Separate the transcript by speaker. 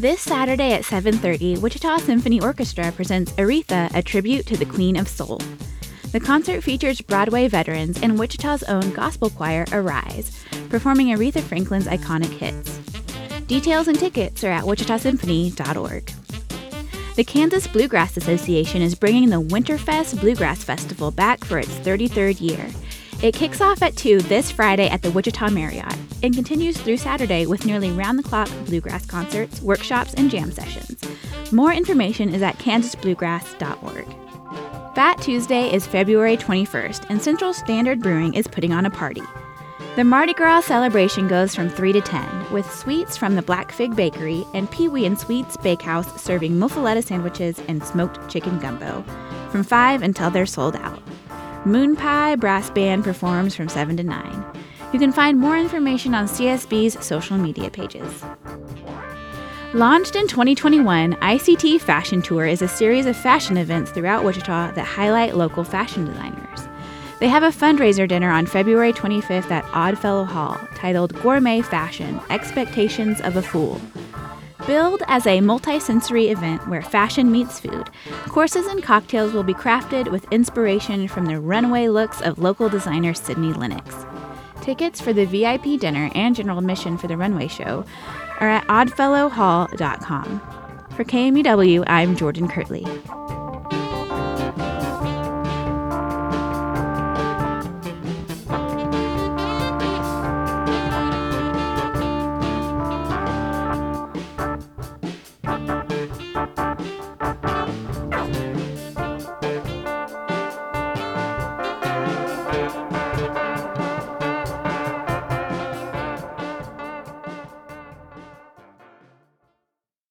Speaker 1: This Saturday at 7:30, Wichita Symphony Orchestra presents Aretha, a tribute to the Queen of Soul. The concert features Broadway veterans and Wichita's own gospel choir Arise, performing Aretha Franklin's iconic hits. Details and tickets are at wichitasymphony.org. The Kansas Bluegrass Association is bringing the Winterfest Bluegrass Festival back for its 33rd year. It kicks off at 2 this Friday at the Wichita Marriott and continues through Saturday with nearly round the clock bluegrass concerts, workshops, and jam sessions. More information is at kansasbluegrass.org. Fat Tuesday is February 21st, and Central Standard Brewing is putting on a party. The Mardi Gras celebration goes from 3 to 10, with sweets from the Black Fig Bakery and Pee Wee and Sweets Bakehouse serving muffaletta sandwiches and smoked chicken gumbo, from 5 until they're sold out. Moon Pie Brass Band performs from 7 to 9. You can find more information on CSB's social media pages. Launched in 2021, ICT Fashion Tour is a series of fashion events throughout Wichita that highlight local fashion designers. They have a fundraiser dinner on February 25th at Oddfellow Hall titled Gourmet Fashion Expectations of a Fool. Billed as a multi-sensory event where fashion meets food, courses and cocktails will be crafted with inspiration from the runway looks of local designer Sydney Lennox. Tickets for the VIP dinner and general admission for the runway show are at oddfellowhall.com. For KMUW, I'm Jordan Kirtley.